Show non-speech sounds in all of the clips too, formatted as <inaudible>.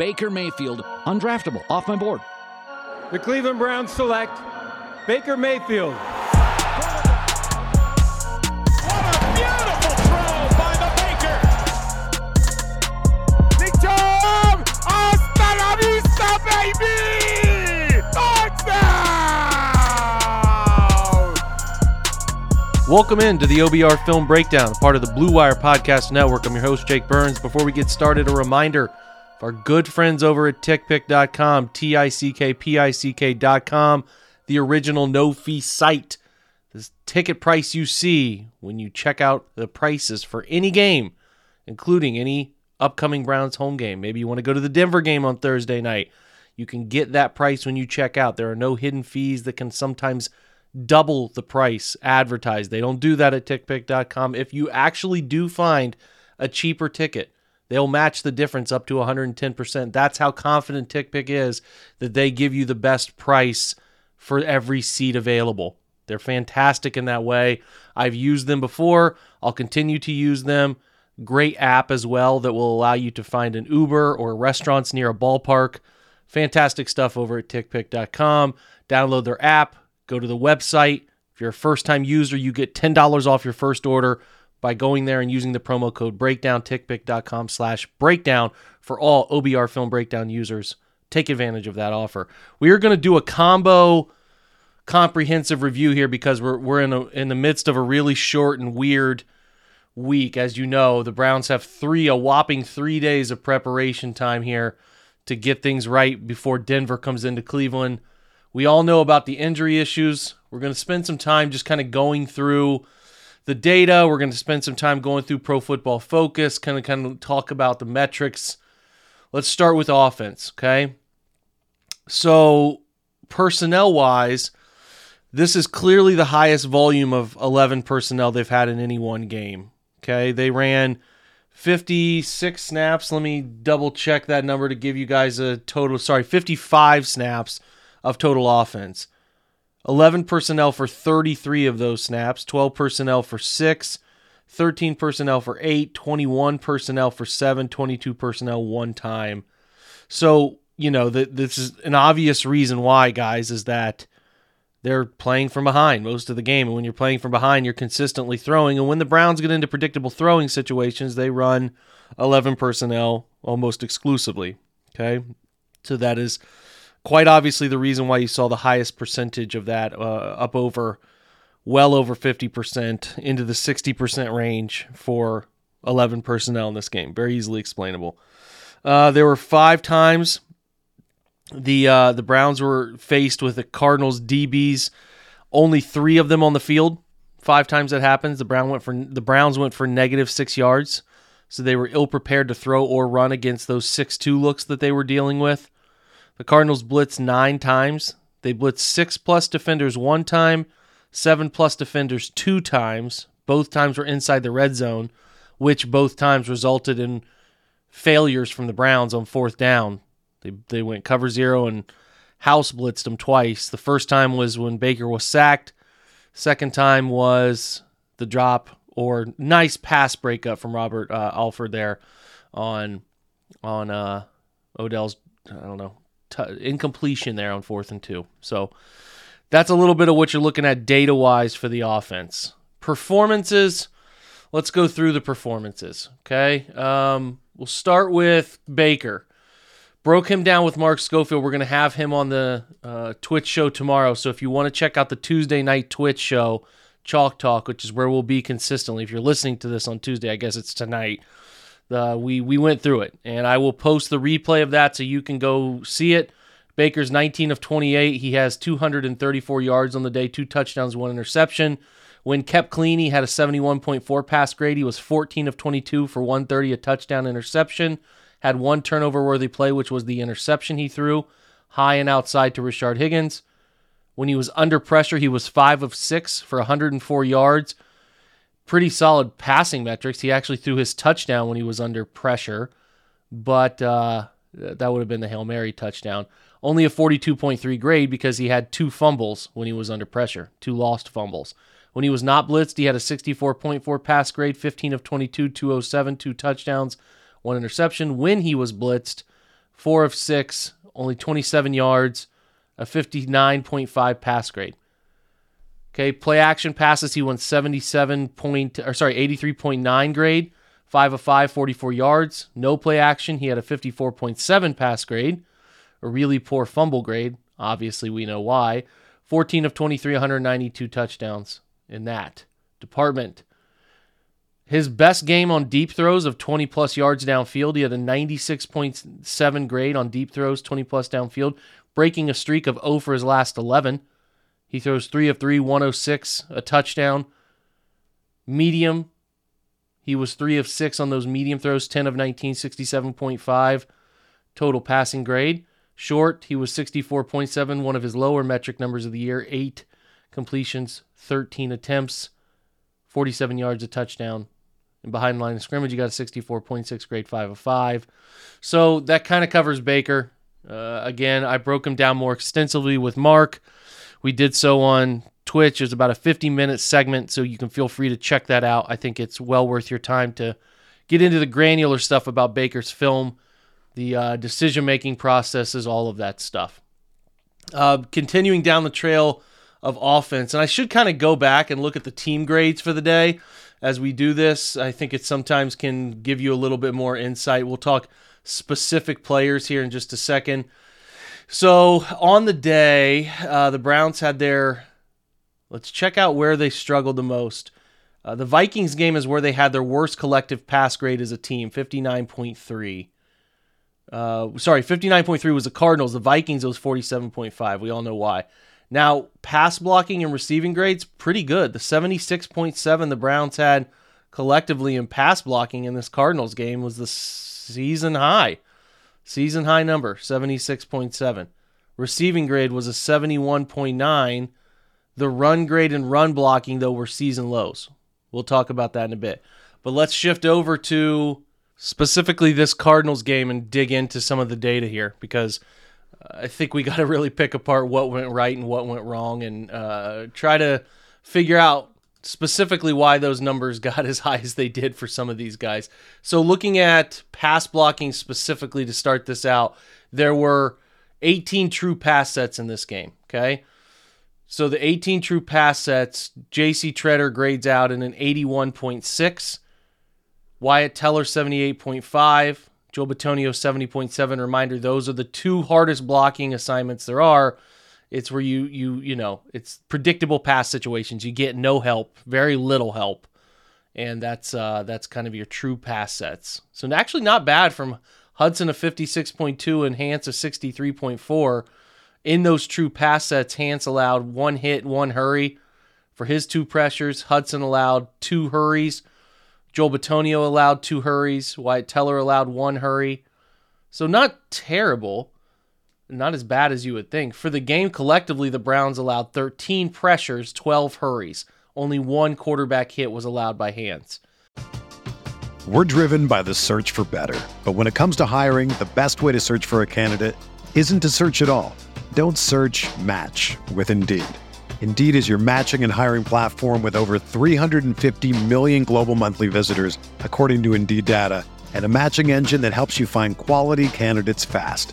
Baker Mayfield, undraftable, off my board. The Cleveland Browns select Baker Mayfield. Welcome in to the Baker. Welcome into the OBR Film Breakdown, part of the Blue Wire Podcast Network. I'm your host, Jake Burns. Before we get started, a reminder of our good friends over at tickpick.com, T I C K P I C K.com, the original no fee site. This ticket price you see when you check out the prices for any game, including any upcoming Browns home game. Maybe you want to go to the Denver game on Thursday night. You can get that price when you check out. There are no hidden fees that can sometimes double the price advertised. They don't do that at tickpick.com. If you actually do find a cheaper ticket, they'll match the difference up to 110%. That's how confident TickPick is that they give you the best price for every seat available. They're fantastic in that way. I've used them before. I'll continue to use them. Great app as well that will allow you to find an Uber or restaurants near a ballpark. Fantastic stuff over at tickpick.com. Download their app, Go to the website. If you're a first time user, you get $10 off your first order by going there and using the promo code breakdown tickpick.com slash breakdown for all OBR film breakdown users. Take advantage of that offer. We are going to do a combo comprehensive review here because we're, we're in, a, in the midst of a really short and weird week. As you know, the Browns have three, a whopping three days of preparation time here to get things right before Denver comes into Cleveland. We all know about the injury issues. We're going to spend some time just kind of going through the data. We're going to spend some time going through Pro Football Focus, kind of kind of talk about the metrics. Let's start with offense, okay? So, personnel wise, this is clearly the highest volume of 11 personnel they've had in any one game. Okay, they ran 56 snaps. Let me double check that number to give you guys a total. Sorry, 55 snaps of total offense. 11 personnel for 33 of those snaps, 12 personnel for 6, 13 personnel for 8, 21 personnel for 7, 22 personnel one time. So, you know, the, this is an obvious reason why, guys, is that they're playing from behind most of the game. And when you're playing from behind, you're consistently throwing. And when the Browns get into predictable throwing situations, they run 11 personnel almost exclusively. Okay. So that is quite obviously the reason why you saw the highest percentage of that uh, up over well over 50% into the 60% range for 11 personnel in this game. Very easily explainable. Uh, there were five times the uh, the Browns were faced with the Cardinals DBs. Only three of them on the field. Five times that happens. The Brown went for the Browns went for negative six yards, so they were ill prepared to throw or run against those six two looks that they were dealing with. The Cardinals blitzed nine times. They blitzed six plus defenders one time, seven plus defenders two times. Both times were inside the red zone, which both times resulted in failures from the Browns on fourth down. They, they went cover zero and house blitzed them twice. The first time was when Baker was sacked. Second time was the drop or nice pass breakup from Robert uh, Alford there on on uh, Odell's I don't know t- incompletion there on fourth and two. So that's a little bit of what you're looking at data wise for the offense. Performances. Let's go through the performances. Okay. Um, we'll start with Baker. Broke him down with Mark Schofield. We're going to have him on the uh, Twitch show tomorrow. So if you want to check out the Tuesday night Twitch show, Chalk Talk, which is where we'll be consistently. If you're listening to this on Tuesday, I guess it's tonight. Uh, we we went through it, and I will post the replay of that so you can go see it. Baker's 19 of 28. He has 234 yards on the day, two touchdowns, one interception. When kept clean, he had a 71.4 pass grade. He was 14 of 22 for 130, a touchdown interception. Had one turnover worthy play, which was the interception he threw high and outside to Rashard Higgins. When he was under pressure, he was 5 of 6 for 104 yards pretty solid passing metrics. He actually threw his touchdown when he was under pressure, but uh, that would have been the Hail Mary touchdown. Only a 42.3 grade because he had two fumbles when he was under pressure, two lost fumbles. When he was not blitzed, he had a 64.4 pass grade, 15 of 22, 207, two touchdowns, one interception. When he was blitzed, four of six, only 27 yards, a 59.5 pass grade. Okay, play action passes, he won 77 point, or sorry, 83.9 grade, 5 of 5, 44 yards. No play action, he had a 54.7 pass grade, a really poor fumble grade. Obviously, we know why. 14 of 23, 192 touchdowns in that department. His best game on deep throws of 20 plus yards downfield. He had a 96.7 grade on deep throws, 20 plus downfield, breaking a streak of 0 for his last 11. He throws 3 of 3, 106, a touchdown. Medium, he was 3 of 6 on those medium throws, 10 of 19, 67.5 total passing grade. Short, he was 64.7, one of his lower metric numbers of the year, 8 completions, 13 attempts, 47 yards, a touchdown. And behind the line of scrimmage, you got a 64.6 grade, 5 of 5. So that kind of covers Baker. Uh, again, I broke him down more extensively with Mark. We did so on Twitch. It's about a 50 minute segment, so you can feel free to check that out. I think it's well worth your time to get into the granular stuff about Baker's film, the uh, decision making processes, all of that stuff. Uh, continuing down the trail of offense, and I should kind of go back and look at the team grades for the day as we do this. I think it sometimes can give you a little bit more insight. We'll talk specific players here in just a second. So on the day, uh, the Browns had their. Let's check out where they struggled the most. Uh, the Vikings game is where they had their worst collective pass grade as a team, 59.3. Uh, sorry, 59.3 was the Cardinals. The Vikings, it was 47.5. We all know why. Now, pass blocking and receiving grades, pretty good. The 76.7 the Browns had collectively in pass blocking in this Cardinals game was the season high. Season high number, 76.7. Receiving grade was a 71.9. The run grade and run blocking, though, were season lows. We'll talk about that in a bit. But let's shift over to specifically this Cardinals game and dig into some of the data here because I think we got to really pick apart what went right and what went wrong and uh, try to figure out specifically why those numbers <laughs> got as high as they did for some of these guys. So, looking at pass blocking specifically to start this out, there were 18 true pass sets in this game. Okay. So, the 18 true pass sets, JC Tretter grades out in an 81.6, Wyatt Teller 78.5. Joe Bitonio 70.7. Reminder, those are the two hardest blocking assignments there are. It's where you you you know, it's predictable pass situations. You get no help, very little help. And that's uh that's kind of your true pass sets. So actually not bad from Hudson a 56.2 and Hance a 63.4. In those true pass sets, Hance allowed one hit, one hurry for his two pressures. Hudson allowed two hurries. Joel Bitonio allowed two hurries. Wyatt Teller allowed one hurry. So not terrible. Not as bad as you would think. For the game collectively, the Browns allowed 13 pressures, 12 hurries. Only one quarterback hit was allowed by Hance. We're driven by the search for better. But when it comes to hiring, the best way to search for a candidate isn't to search at all. Don't search match with Indeed. Indeed is your matching and hiring platform with over 350 million global monthly visitors, according to Indeed data, and a matching engine that helps you find quality candidates fast.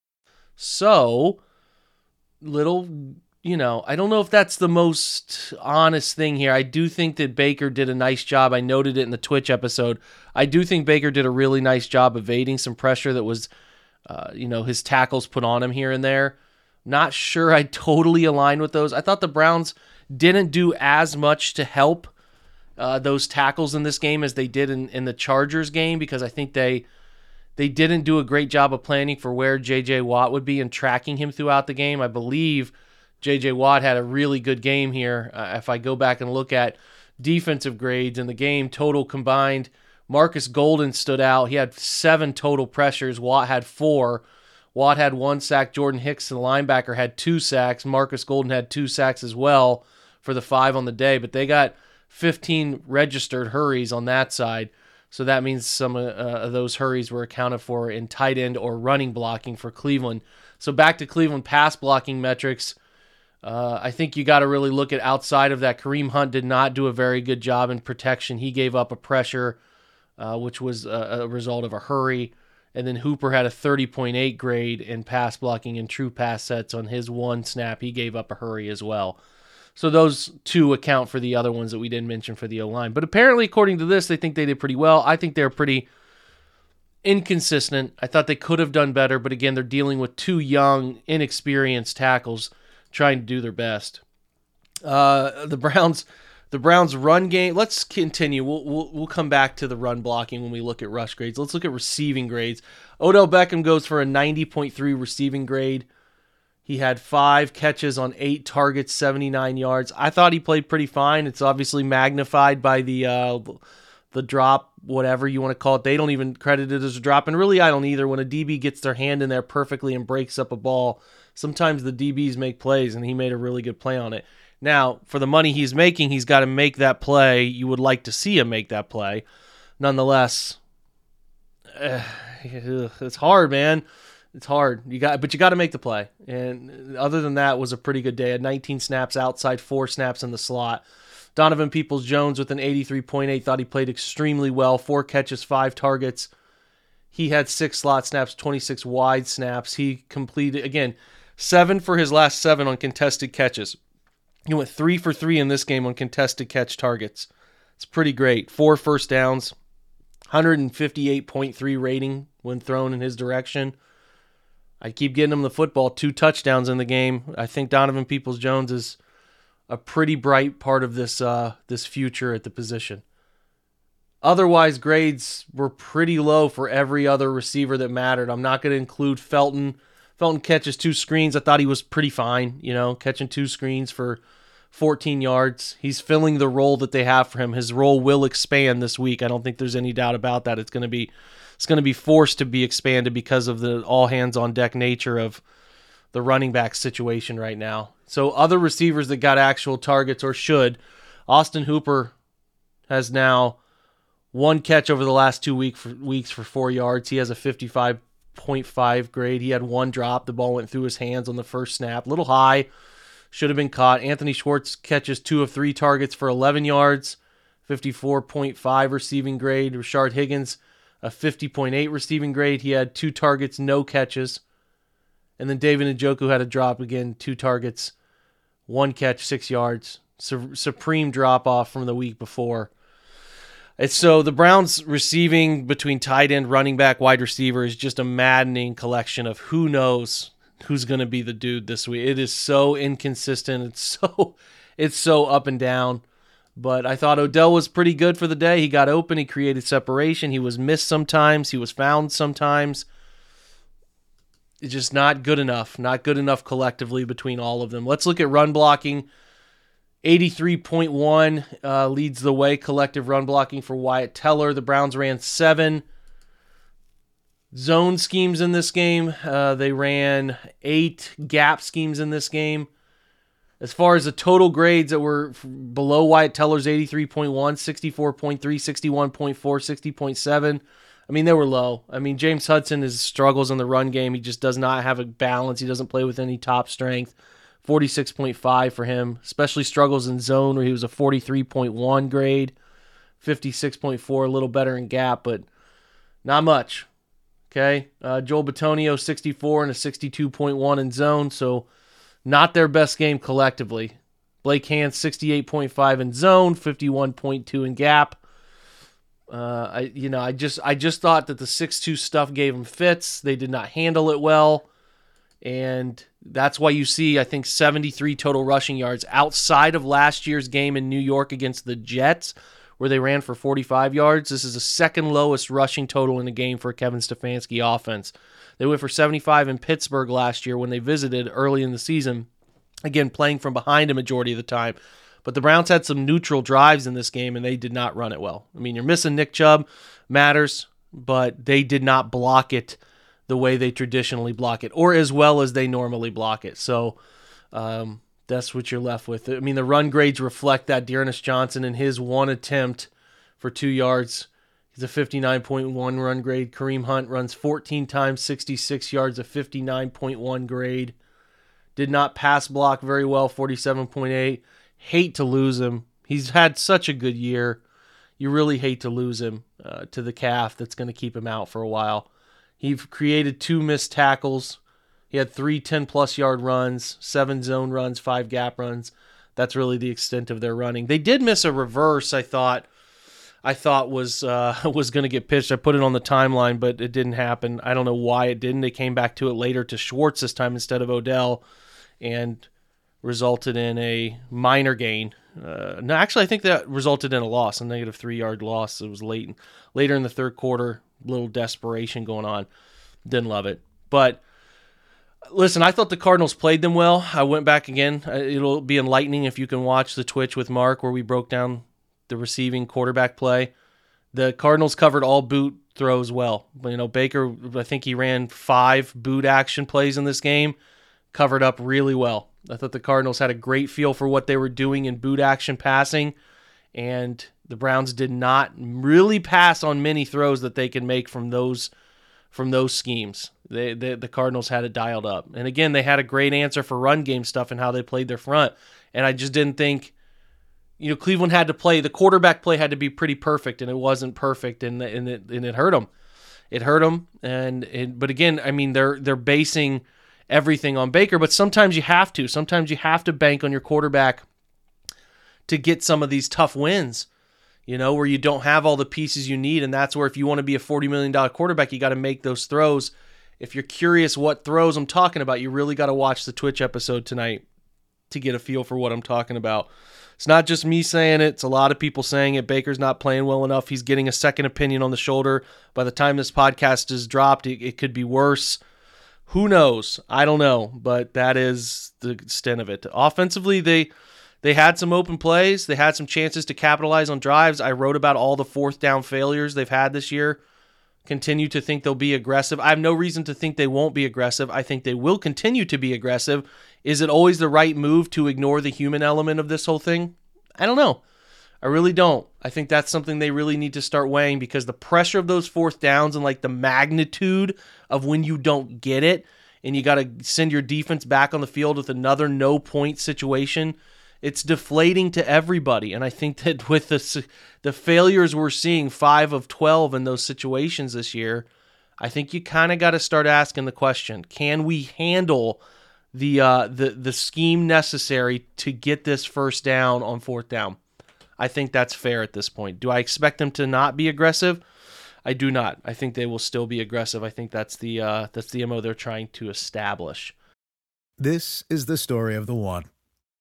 So, little, you know, I don't know if that's the most honest thing here. I do think that Baker did a nice job. I noted it in the Twitch episode. I do think Baker did a really nice job evading some pressure that was, uh, you know, his tackles put on him here and there. Not sure I totally aligned with those. I thought the Browns didn't do as much to help uh, those tackles in this game as they did in, in the Chargers game because I think they they didn't do a great job of planning for where J.J. Watt would be and tracking him throughout the game. I believe J.J. Watt had a really good game here. Uh, if I go back and look at defensive grades in the game, total combined, Marcus Golden stood out. He had seven total pressures. Watt had four. Watt had one sack. Jordan Hicks, the linebacker, had two sacks. Marcus Golden had two sacks as well for the five on the day, but they got 15 registered hurries on that side. So that means some uh, of those hurries were accounted for in tight end or running blocking for Cleveland. So back to Cleveland pass blocking metrics. Uh, I think you got to really look at outside of that. Kareem Hunt did not do a very good job in protection. He gave up a pressure, uh, which was a, a, result of a hurry. And then Hooper had a 30.8 grade in pass blocking and true pass sets on his one snap. He gave up a hurry as well. So those two account for the other ones that we didn't mention for the O line. But apparently, according to this, they think they did pretty well. I think they're pretty inconsistent. I thought they could have done better, but again, they're dealing with two young, inexperienced tackles trying to do their best. Uh, the Browns, the Browns run game. Let's continue. We'll, we'll we'll come back to the run blocking when we look at rush grades. Let's look at receiving grades. Odell Beckham goes for a 90.3 receiving grade. He had five catches on eight targets, 79 yards. I thought he played pretty fine. It's obviously magnified by the uh, the drop, whatever you want to call it. They don't even credit it as a drop, and really, I don't either. When a DB gets their hand in there perfectly and breaks up a ball, sometimes the DBs make plays, and he made a really good play on it. Now, for the money he's making, he's got to make that play. You would like to see him make that play. Nonetheless, uh, <sighs> it's hard, man it's hard. You got, but you got to make the play. And other than that, was a pretty good day. At 19 snaps outside, four snaps in the slot. Donovan Peoples Jones with an 83.8 thought he played extremely well. Four catches, five targets. He had six slot snaps, 26 wide snaps. He completed again seven for his last seven on contested catches. He went three for three in this game on contested catch targets. It's pretty great. Four first downs, 158.3 rating when thrown in his direction. I keep getting him the football, two touchdowns in the game. I think Donovan Peoples Jones is a pretty bright part of this uh, this future at the position. Otherwise, grades were pretty low for every other receiver that mattered. I'm not going to include Felton. Felton catches two screens. I thought he was pretty fine, you know, catching two screens for 14 yards. He's filling the role that they have for him. His role will expand this week. I don't think there's any doubt about that. It's going to be it's going to be forced to be expanded because of the all hands on deck nature of the running back situation right now. So other receivers that got actual targets or should, Austin Hooper has now one catch over the last two week for, weeks for four yards. He has a 55.5 grade. He had one drop. The ball went through his hands on the first snap. Little high. Should have been caught. Anthony Schwartz catches two of three targets for 11 yards, 54.5 receiving grade. Rashard Higgins a 50.8 receiving grade. He had two targets, no catches. And then David Njoku had a drop again, two targets, one catch, six yards. Su- supreme drop off from the week before. It's so the Browns receiving between tight end, running back, wide receiver is just a maddening collection of who knows who's going to be the dude this week. It is so inconsistent. It's so <laughs> it's so up and down. But I thought Odell was pretty good for the day. He got open, he created separation. He was missed sometimes, he was found sometimes. It's just not good enough. Not good enough collectively between all of them. Let's look at run blocking. 83.1 uh, leads the way collective run blocking for Wyatt Teller. The Browns ran seven. zone schemes in this game. Uh, they ran eight gap schemes in this game. As far as the total grades that were below Wyatt Teller's 83.1, 64.3, 61.4, 60.7. I mean, they were low. I mean, James Hudson is struggles in the run game. He just does not have a balance. He doesn't play with any top strength. 46.5 for him, especially struggles in zone where he was a 43.1 grade, 56.4, a little better in gap, but not much. Okay. Uh, Joel Bitonio, 64 and a 62.1 in zone. So not their best game collectively. Blake Hance, 68.5 in zone, 51.2 in gap. Uh, I you know I just I just thought that the six two stuff gave them fits. They did not handle it well, and that's why you see I think 73 total rushing yards outside of last year's game in New York against the Jets, where they ran for 45 yards. This is the second lowest rushing total in a game for a Kevin Stefanski offense. They went for 75 in Pittsburgh last year when they visited early in the season. Again, playing from behind a majority of the time. But the Browns had some neutral drives in this game and they did not run it well. I mean, you're missing Nick Chubb, matters, but they did not block it the way they traditionally block it or as well as they normally block it. So um, that's what you're left with. I mean, the run grades reflect that. D'Ernest Johnson and his one attempt for two yards. A 59.1 run grade. Kareem Hunt runs 14 times, 66 yards, a 59.1 grade. Did not pass block very well, 47.8. Hate to lose him. He's had such a good year. You really hate to lose him uh, to the calf that's going to keep him out for a while. He created two missed tackles. He had three 10 plus yard runs, seven zone runs, five gap runs. That's really the extent of their running. They did miss a reverse, I thought. I thought was uh, <laughs> was going to get pitched. I put it on the timeline, but it didn't happen. I don't know why it didn't. They came back to it later to Schwartz this time instead of Odell, and resulted in a minor gain. Uh, no, actually, I think that resulted in a loss, a negative three yard loss. It was late, later in the third quarter, little desperation going on. Didn't love it, but listen, I thought the Cardinals played them well. I went back again. Uh, it'll be enlightening if you can watch the Twitch with Mark where we broke down the receiving quarterback play. The Cardinals covered all boot throws well. You know, Baker, I think he ran five boot action plays in this game, covered up really well. I thought the Cardinals had a great feel for what they were doing in boot action passing, and the Browns did not really pass on many throws that they can make from those from those schemes. They, they, the Cardinals had it dialed up, and again, they had a great answer for run game stuff and how they played their front. And I just didn't think, you know, Cleveland had to play the quarterback play had to be pretty perfect, and it wasn't perfect, and and it and it hurt them. It hurt them, and it, but again, I mean, they're they're basing everything on Baker, but sometimes you have to. Sometimes you have to bank on your quarterback to get some of these tough wins, you know, where you don't have all the pieces you need. And that's where, if you want to be a $40 million quarterback, you got to make those throws. If you're curious what throws I'm talking about, you really got to watch the Twitch episode tonight to get a feel for what I'm talking about. It's not just me saying it, it's a lot of people saying it. Baker's not playing well enough. He's getting a second opinion on the shoulder. By the time this podcast is dropped, it, it could be worse. Who knows? I don't know, but that is the extent of it. Offensively, they they had some open plays. They had some chances to capitalize on drives. I wrote about all the fourth down failures they've had this year. Continue to think they'll be aggressive. I have no reason to think they won't be aggressive. I think they will continue to be aggressive. Is it always the right move to ignore the human element of this whole thing? I don't know. I really don't. I think that's something they really need to start weighing because the pressure of those fourth downs and like the magnitude of when you don't get it and you got to send your defense back on the field with another no point situation, it's deflating to everybody. And I think that with the the failures we're seeing, 5 of 12 in those situations this year, I think you kind of got to start asking the question, can we handle the uh, the the scheme necessary to get this first down on fourth down? I think that's fair at this point. Do I expect them to not be aggressive? I do not. I think they will still be aggressive. I think that's the uh, that's the mo they're trying to establish. This is the story of the one.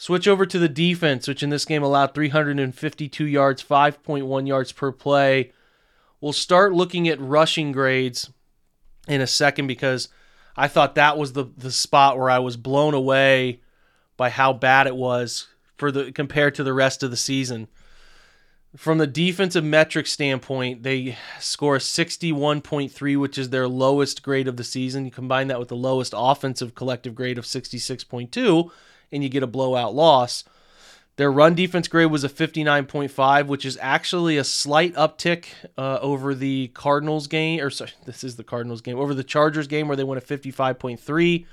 Switch over to the defense, which in this game allowed 352 yards, 5.1 yards per play. We'll start looking at rushing grades in a second because I thought that was the the spot where I was blown away by how bad it was for the compared to the rest of the season. From the defensive metric standpoint, they score 61.3, which is their lowest grade of the season. You combine that with the lowest offensive collective grade of 66.2, and you get a blowout loss. Their run defense grade was a 59.5, which is actually a slight uptick uh, over the Cardinals game, or sorry, <laughs> this is the Cardinals game, over the Chargers game where they went a 55.3.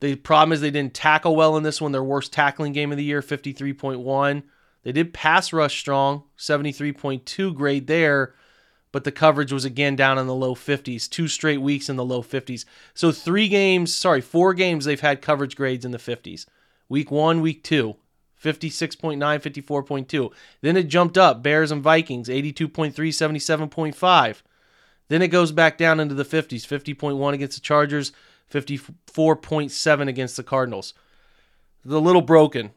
The problem is they didn't tackle well in this one. Their worst tackling game of the year, 53.1. They did pass rush strong, 73.2 grade there, but the coverage was again down in the low 50s, two straight weeks in the low 50s. So three games, sorry, four games they've had coverage grades in the 50s. Week one, week two, 56.9, 54.2. Then it jumped up, Bears and Vikings, 82.3, 77.5. Then it goes back down into the 50s, 50.1 against the Chargers, 54.7 against the Cardinals. A little broken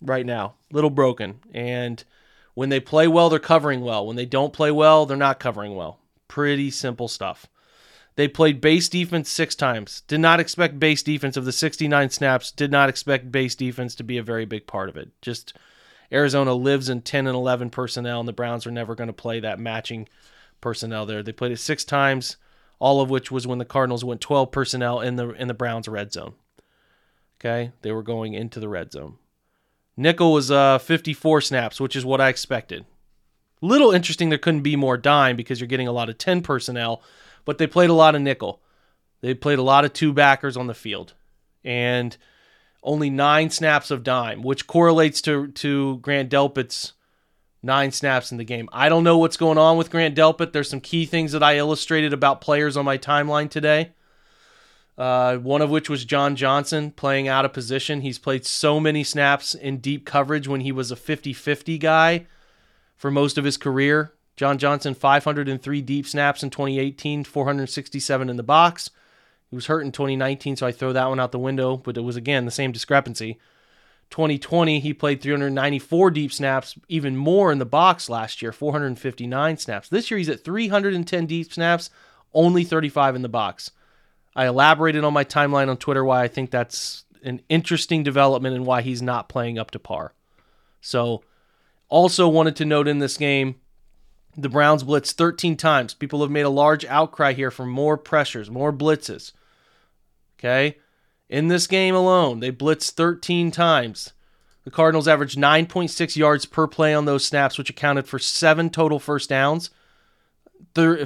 right now, little broken. And when they play well, they're covering well. When they don't play well, they're not covering well. Pretty simple stuff. They played base defense six times. Did not expect base defense of the 69 snaps. Did not expect base defense to be a very big part of it. Just Arizona lives in 10 and 11 personnel, and the Browns are never going to play that matching personnel there. They played it six times, all of which was when the Cardinals went 12 personnel in the in the Browns red zone. Okay, they were going into the red zone. Nickel was uh, 54 snaps, which is what I expected. Little interesting there couldn't be more dime because you're getting a lot of 10 personnel, but they played a lot of nickel. They played a lot of two backers on the field. And only nine snaps of dime, which correlates to, to Grant Delpit's nine snaps in the game. I don't know what's going on with Grant Delpit. There's some key things that I illustrated about players on my timeline today. Uh, one of which was John Johnson playing out of position. He's played so many snaps in deep coverage when he was a 50 50 guy for most of his career. John Johnson, 503 deep snaps in 2018, 467 in the box. He was hurt in 2019, so I throw that one out the window, but it was again the same discrepancy. 2020, he played 394 deep snaps, even more in the box last year, 459 snaps. This year, he's at 310 deep snaps, only 35 in the box. I elaborated on my timeline on Twitter why I think that's an interesting development and why he's not playing up to par. So, also wanted to note in this game, the Browns blitzed 13 times. People have made a large outcry here for more pressures, more blitzes. Okay? In this game alone, they blitzed 13 times. The Cardinals averaged 9.6 yards per play on those snaps, which accounted for seven total first downs.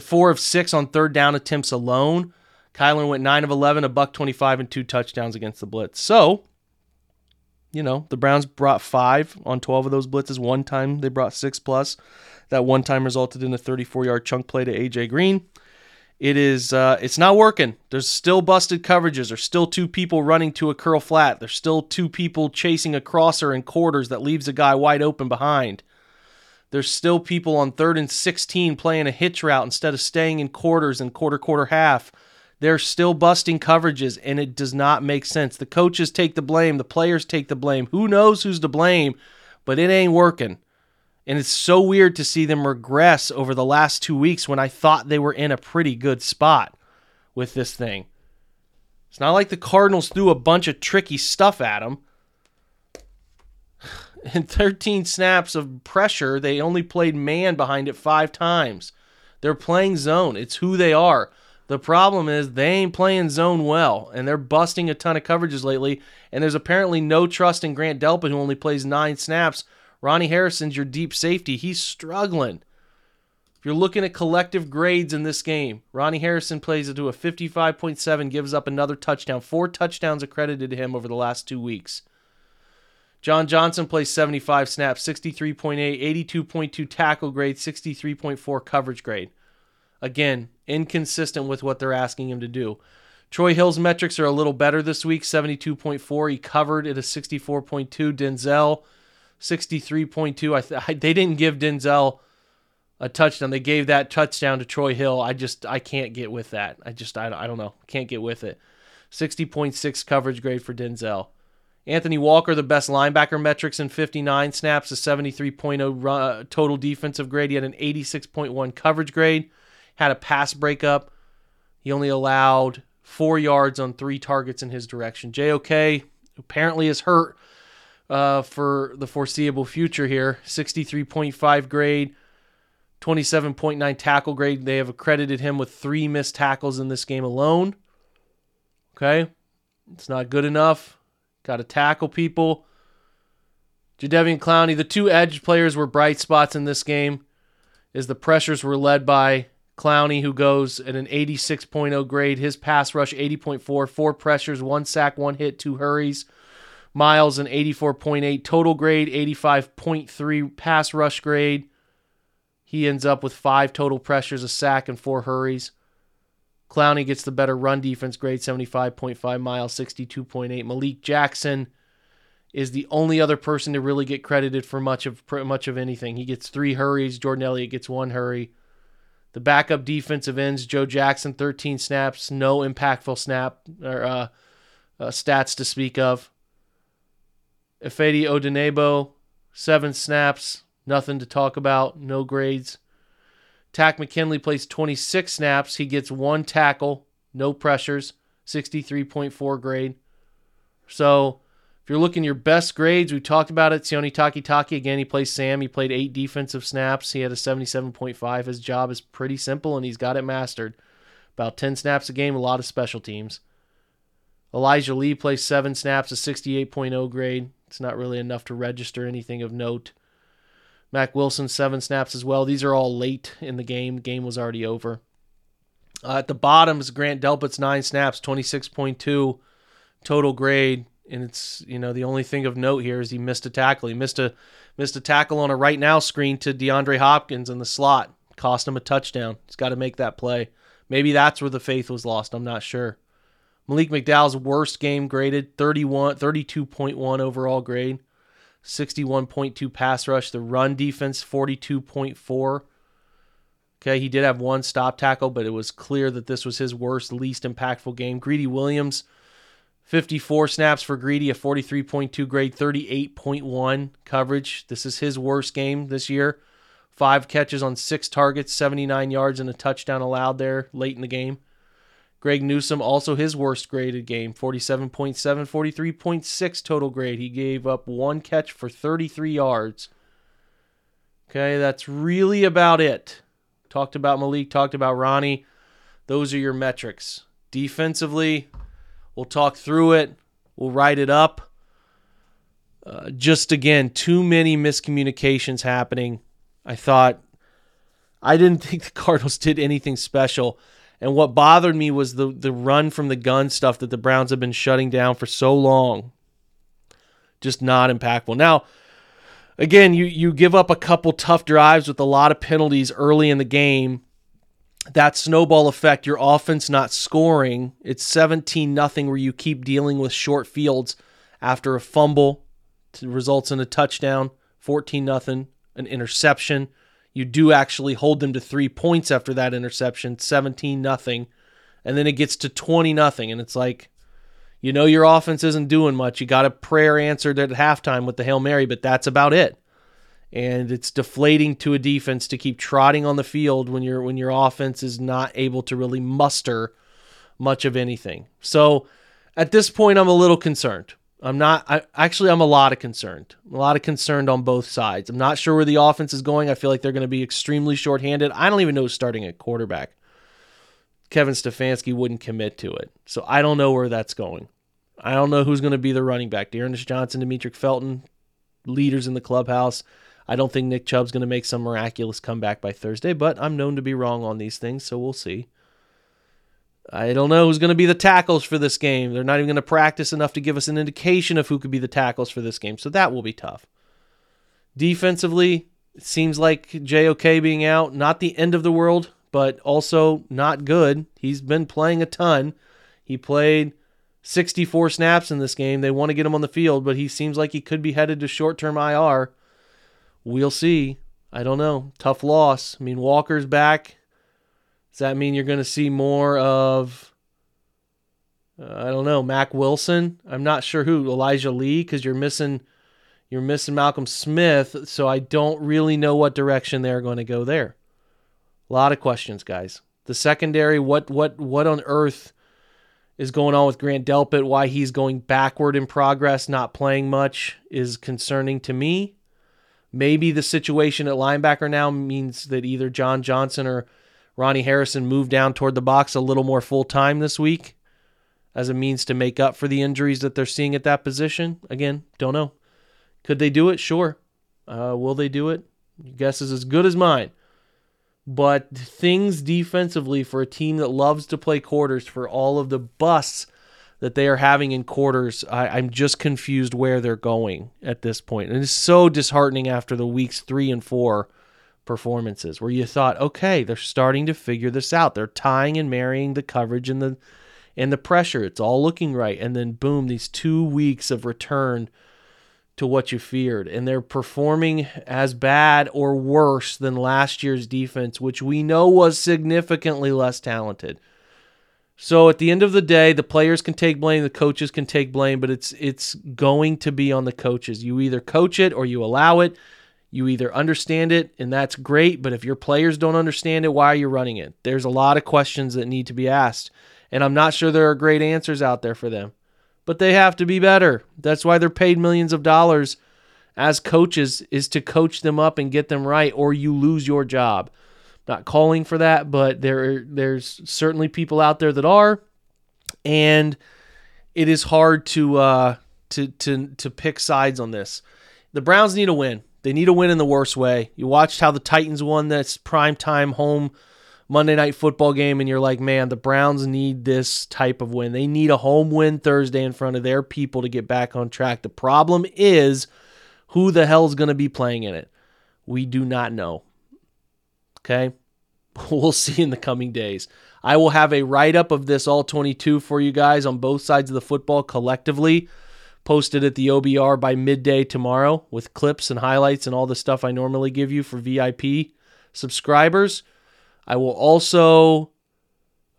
four of six on third down attempts alone. Kyler went 9 of 11, a buck 25, and two touchdowns against the blitz. So, you know, the Browns brought five on 12 of those blitzes. One time they brought six plus. That one time resulted in a 34 yard chunk play to AJ Green. It is uh, it's not working. There's still busted coverages. There's still two people running to a curl flat. There's still two people chasing a crosser in quarters that leaves a guy wide open behind. There's still people on third and 16 playing a hitch route instead of staying in quarters and quarter quarter half they're still busting coverages, and it does not make sense. The coaches take the blame, the players take the blame. Who knows who's to blame, but it ain't working. And it's so weird to see them regress over the last two weeks when I thought they were in a pretty good spot with this thing. It's not like the Cardinals threw a bunch of tricky stuff at them. <sighs> In 13 snaps of pressure, they only played man behind it five times. They're playing zone. It's who they are. The problem is they ain't playing zone well, and they're busting a ton of coverages lately. And there's apparently no trust in Grant Delpit, who only plays nine snaps. Ronnie Harrison's your deep safety. He's struggling. If you're looking at collective grades in this game, Ronnie Harrison plays it to a 55.7, gives up another touchdown. Four touchdowns accredited to him over the last two weeks. John Johnson plays 75 snaps, 63.8, 82.2 tackle grade, 63.4 coverage grade. Again, inconsistent with what they're asking him to do. Troy Hill's metrics are a little better this week 72.4. He covered at a 64.2. Denzel, 63.2. I th- <laughs> I, they didn't give Denzel a touchdown. They gave that touchdown to Troy Hill. I just I can't get with that. I just I, I don't know. Can't get with it. 60.6 coverage grade for Denzel. Anthony Walker, the best linebacker metrics in 59 snaps, a 73.0 uh, total defensive grade. He had an 86.1 coverage grade, had a pass breakup. He only allowed four yards on three targets in his direction. JOK apparently is hurt uh, for the foreseeable future here. 63.5 grade, 27.9 tackle grade. They have accredited him with three missed tackles in this game alone. Okay. It's not good enough. Got to tackle people. Jadeveon Clowney, the two edge players were bright spots in this game, as the pressures were led by Clowney, who goes at an 86.0 grade. His pass rush, 80.4, four pressures, one sack, one hit, two hurries. Myles, an 84.8 total grade, 85.3 pass rush grade. He ends up with five total pressures, a sack, and four hurries. Clowney gets the better run defense grade, 75.5 Myles, 62.8. Malik Jackson is the only other person to really get credited for much of much of anything. He gets three hurries. Jordan Elliott gets one hurry. The backup defensive ends, Joe Jackson, 13 snaps, no impactful snap or uh, uh, stats to speak of. Ifeadi Odenigbo, seven snaps, nothing to talk about, no grades. Takk McKinley plays 26 snaps. He gets one tackle, no pressures, 63.4 grade. So if you're looking your best grades, we talked about it. Sione Takitaki, again, he plays Sam. He played eight defensive snaps. He had a 77.5. His job is pretty simple, and he's got it mastered. About 10 snaps a game, a lot of special teams. Elijah Lee plays seven snaps, a 68.0 grade. It's not really enough to register anything of note. Mack Wilson, seven snaps as well. These are all late in the game. Game was already over. Uh, at the bottom is Grant Delpit's nine snaps, 26.2 total grade. And it's, you know, the only thing of note here is he missed a tackle. He missed a missed a tackle on a right now screen to DeAndre Hopkins in the slot. Cost him a touchdown. He's got to make that play. Maybe that's where the faith was lost. I'm not sure. Malik McDowell's worst game graded 31 32.1 overall grade. 61.2 pass rush. The run defense, 42.4. Okay, he did have one stop tackle, but it was clear that this was his worst, least impactful game. Greedy Williams, 54 snaps for Greedy, a 43.2 grade, 38.1 coverage. This is his worst game this year. Five catches on six targets, 79 yards, and a touchdown allowed there late in the game. Greg Newsome, also his worst graded game, 47.7, 43.6 total grade. He gave up one catch for 33 yards. Okay, that's really about it. Talked about Malik, talked about Ronnie. Those are your metrics. Defensively, we'll talk through it, we'll write it up. Uh, just again, too many miscommunications happening. I thought, I didn't <laughs> think the Cardinals did anything special. And what bothered me was the the run from the gun stuff that the Browns have been shutting down for so long. Just not impactful. Now, again, you you give up a couple tough drives with a lot of penalties early in the game. That snowball effect, your offense not scoring, it's 17 nothing where you keep dealing with short fields after a fumble results in a touchdown, 14 nothing, an interception, you do actually hold them to three points after that interception, 17 nothing, and then it gets to 20 nothing, and it's like, you know, your offense isn't doing much. You got a prayer answered at halftime with the Hail Mary, but that's about it. And it's deflating to a defense to keep trotting on the field when your when your offense is not able to really muster much of anything. So at this point, I'm a little concerned. I'm not. I actually I'm a lot of concerned. a lot of concerned on both sides. I'm not sure where the offense is going. I feel like they're going to be extremely shorthanded. I don't even know who's starting at quarterback. Kevin Stefanski wouldn't commit to it, so I don't know where that's going. I don't know who's going to be the running back. D'Ernest Johnson, Demetric Felton, leaders in the clubhouse. I don't think Nick Chubb's going to make some miraculous comeback by Thursday, but I'm known to be wrong on these things, so we'll see. I don't know who's going to be the tackles for this game. They're not even going to practice enough to give us an indication of who could be the tackles for this game. So that will be tough. Defensively, it seems like JOK being out, not the end of the world, but also not good. He's been playing a ton. He played 64 snaps in this game. They want to get him on the field, but he seems like he could be headed to short term IR. We'll see. I don't know. Tough loss. I mean, Walker's back. Does that mean you're going to see more of, uh, I don't know, Mack Wilson? I'm not sure who, Elijah Lee, because you're missing. You're missing Malcolm Smith, so I don't really know what direction they're going to go there. A lot of questions, guys. The secondary, what what what on earth is going on with Grant Delpit? Why he's going backward in progress, not playing much, is concerning to me. Maybe the situation at linebacker now means that either John Johnson or Ronnie Harrison move down toward the box a little more full time this week as a means to make up for the injuries that they're seeing at that position. Again, don't know. Could they do it? Sure. Uh, will they do it? Your guess is as good as mine. But things defensively for a team that loves to play quarters for all of the busts that they are having in quarters, I, am just confused where they're going at this point. And it's so disheartening after the weeks three and four performances where you thought, okay, they're starting to figure this out. They're tying and marrying the coverage and the and the pressure. It's all looking right. And then boom, these two weeks of return to what you feared. And they're performing as bad or worse than last year's defense, which we know was significantly less talented. So at the end of the day, the players can take blame, the coaches can take blame, but it's it's going to be on the coaches. You either coach it or you allow it. You either understand it, and that's great, but if your players don't understand it, why are you running it? There's a lot of questions that need to be asked, and I'm not sure there are great answers out there for them. But they have to be better. That's why they're paid millions of dollars as coaches is to coach them up and get them right, or you lose your job. Not calling for that, but there there's certainly people out there that are, and it is hard to uh, to to to pick sides on this. The Browns need a win. They need a win in the worst way. You watched how the Titans won this prime time home Monday night football game, and you're like, man, the Browns need this type of win. They need a home win Thursday in front of their people to get back on track. The problem is who the hell's going to be playing in it? We do not know. Okay. <laughs> We'll see in the coming days. I will have a write up of this all 22 for you guys on both sides of the football collectively posted at the OBR by midday tomorrow with clips and highlights and all the stuff I normally give you for VIP subscribers. I will also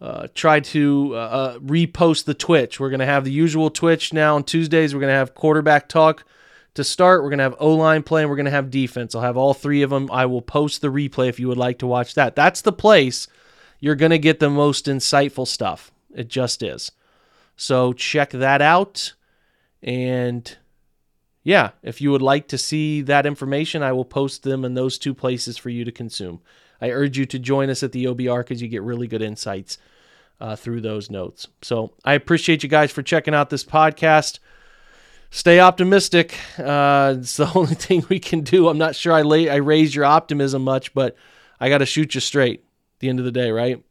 uh, try to uh, uh, repost the Twitch. We're going to have the usual Twitch now on Tuesdays. We're going to have quarterback talk to start. We're going to have O line play and we're going to have defense. I'll have all three of them. I will post the replay if you would like to watch that. That's the place you're going to get the most insightful stuff. It just is. So check that out. And yeah, if you would like to see that information, I will post them in those two places for you to consume. I urge you to join us at the OBR because you get really good insights uh, through those notes. So I appreciate you guys for checking out this podcast. Stay optimistic. Uh, it's the <laughs> only thing we can do. I'm not sure I I raised your optimism much, but I got to shoot you straight. At the end of the day, right?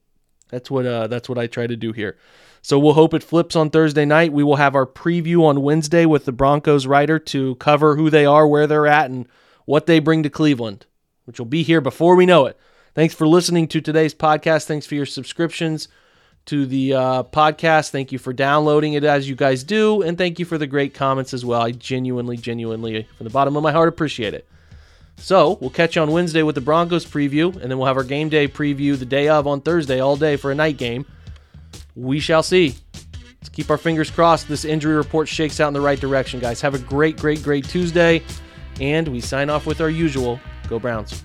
That's what uh, that's what I try to do here. So we'll hope it flips on Thursday night. We will have our preview on Wednesday with the Broncos writer to cover who they are, where they're at, and what they bring to Cleveland, which will be here before we know it. Thanks for listening to today's podcast. Thanks for your subscriptions to the uh, podcast. Thank you for downloading it as you guys do. And thank you for the great comments as well. I genuinely, genuinely, from the bottom of my heart, appreciate it. So we'll catch you on Wednesday with the Broncos preview, and then we'll have our game day preview the day of on Thursday, all day for a night game we shall see. Let's keep our fingers crossed this injury report shakes out in the right direction, guys. Have a great, great, great Tuesday. And we sign off with our usual Go Browns.